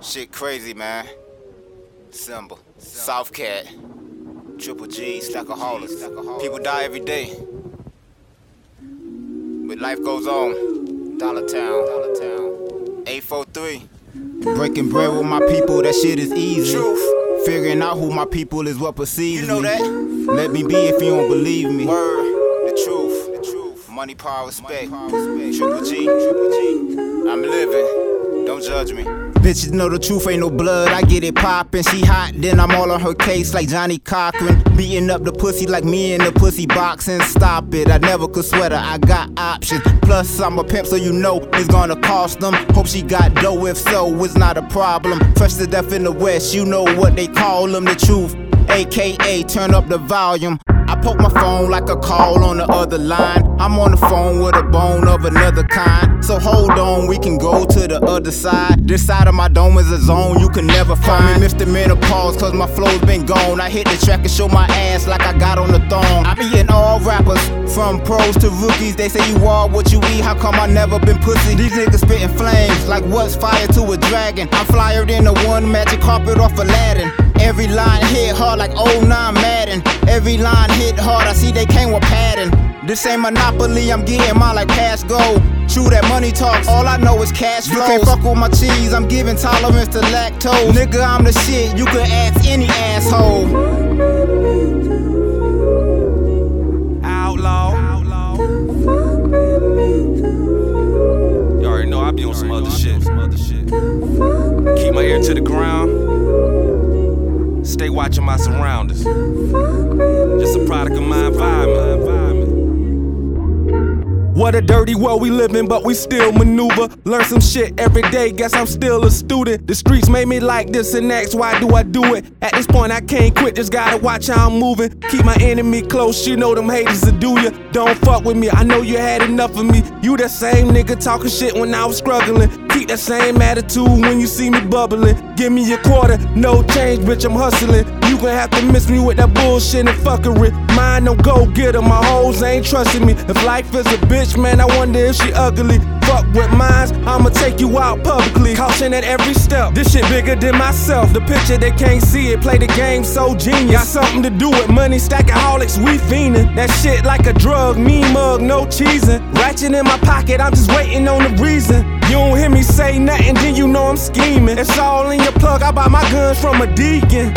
Shit crazy, man. Simba. South Cat. Triple G, Stackaholics. People die every day. But life goes on. Dollar Town. Dollar Town. 843. Breaking bread with my people, that shit is easy. Truth. Figuring out who my people is what perceives You know me. that? Let me be if you don't believe me. Word. The truth. The truth. Money, power, respect. Triple G. Triple G. I'm living. Don't judge me. Bitches know the truth ain't no blood. I get it poppin'. She hot, then I'm all on her case like Johnnie Cochran. Beating up the pussy like me in the pussy boxing. Stop it. I never could sweat her. I got options. Plus, I'm a pimp, so you know it's gonna cost them. Hope she got dough. If so, it's not a problem. Fresh to death in the West, you know what they call them. The truth. AKA, turn up the volume. Poke my phone like a call on the other line. I'm on the phone with a bone of another kind. So hold on, we can go to the other side. This side of my dome is a zone you can never find. Me Mr. Menopause, cause my flow's been gone. I hit the track and show my ass like I got on the thong. I be in all rappers, from pros to rookies. They say you are what you eat. How come I never been pussy? These niggas spitting flames like what's fire to a dragon. I'm flyer than the one magic carpet off Aladdin. Every line hit hard like 09 Madden. Every line hit hard, I see they came with padding. This ain't Monopoly, I'm getting mine like cash gold. True that money talks, all I know is cash flow. You can't fuck with my cheese, I'm giving tolerance to lactose. Nigga, I'm the shit, you can ask any asshole. Outlaw. You already know I be on some other shit. Keep my ear to the ground. Stay watching my surroundings. Just a product of my environment. What a dirty world we live in, but we still maneuver. Learn some shit every day, guess I'm still a student. The streets made me like this and that's why do I do it? At this point, I can't quit, just gotta watch how I'm moving. Keep my enemy close, you know them haters will do ya. Don't fuck with me, I know you had enough of me. You that same nigga talking shit when I was struggling. Keep that same attitude when you see me bubbling. Give me a quarter, no change, bitch, I'm hustling. You gon' have to miss me with that bullshit and fuckery. Mine don't go get her, my hoes ain't trusting me. If life is a bitch, man, I wonder if she ugly. Fuck with mines, I'ma take you out publicly. Caution at every step. This shit bigger than myself. The picture they can't see it. Play the game so genius. Got something to do with money, stackaholics, we fiendin'. That shit like a drug, me mug, no cheesing. Ratchet in my pocket, I'm just waiting on the reason. You don't hear me say nothing, then you know I'm scheming. It's all in your plug. I buy my guns from a deacon.